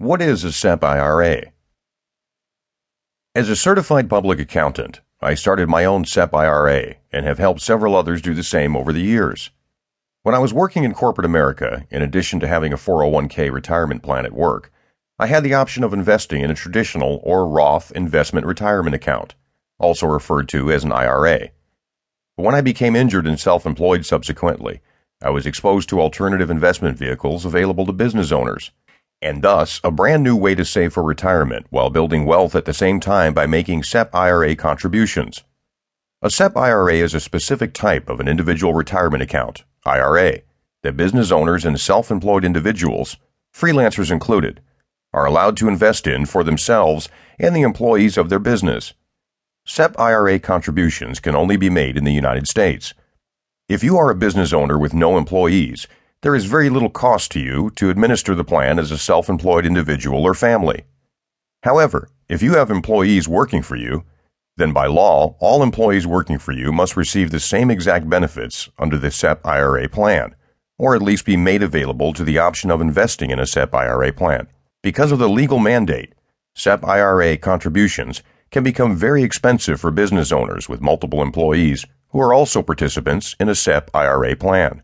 What is a SEP IRA? As a certified public accountant, I started my own SEP IRA and have helped several others do the same over the years. When I was working in corporate America, in addition to having a 401k retirement plan at work, I had the option of investing in a traditional or Roth investment retirement account, also referred to as an IRA. But when I became injured and self employed subsequently, I was exposed to alternative investment vehicles available to business owners and thus a brand new way to save for retirement while building wealth at the same time by making SEP IRA contributions. A SEP IRA is a specific type of an individual retirement account, IRA, that business owners and self employed individuals, freelancers included, are allowed to invest in for themselves and the employees of their business. SEP IRA contributions can only be made in the United States. If you are a business owner with no employees, there is very little cost to you to administer the plan as a self employed individual or family. However, if you have employees working for you, then by law, all employees working for you must receive the same exact benefits under the SEP IRA plan, or at least be made available to the option of investing in a SEP IRA plan. Because of the legal mandate, SEP IRA contributions can become very expensive for business owners with multiple employees who are also participants in a SEP IRA plan.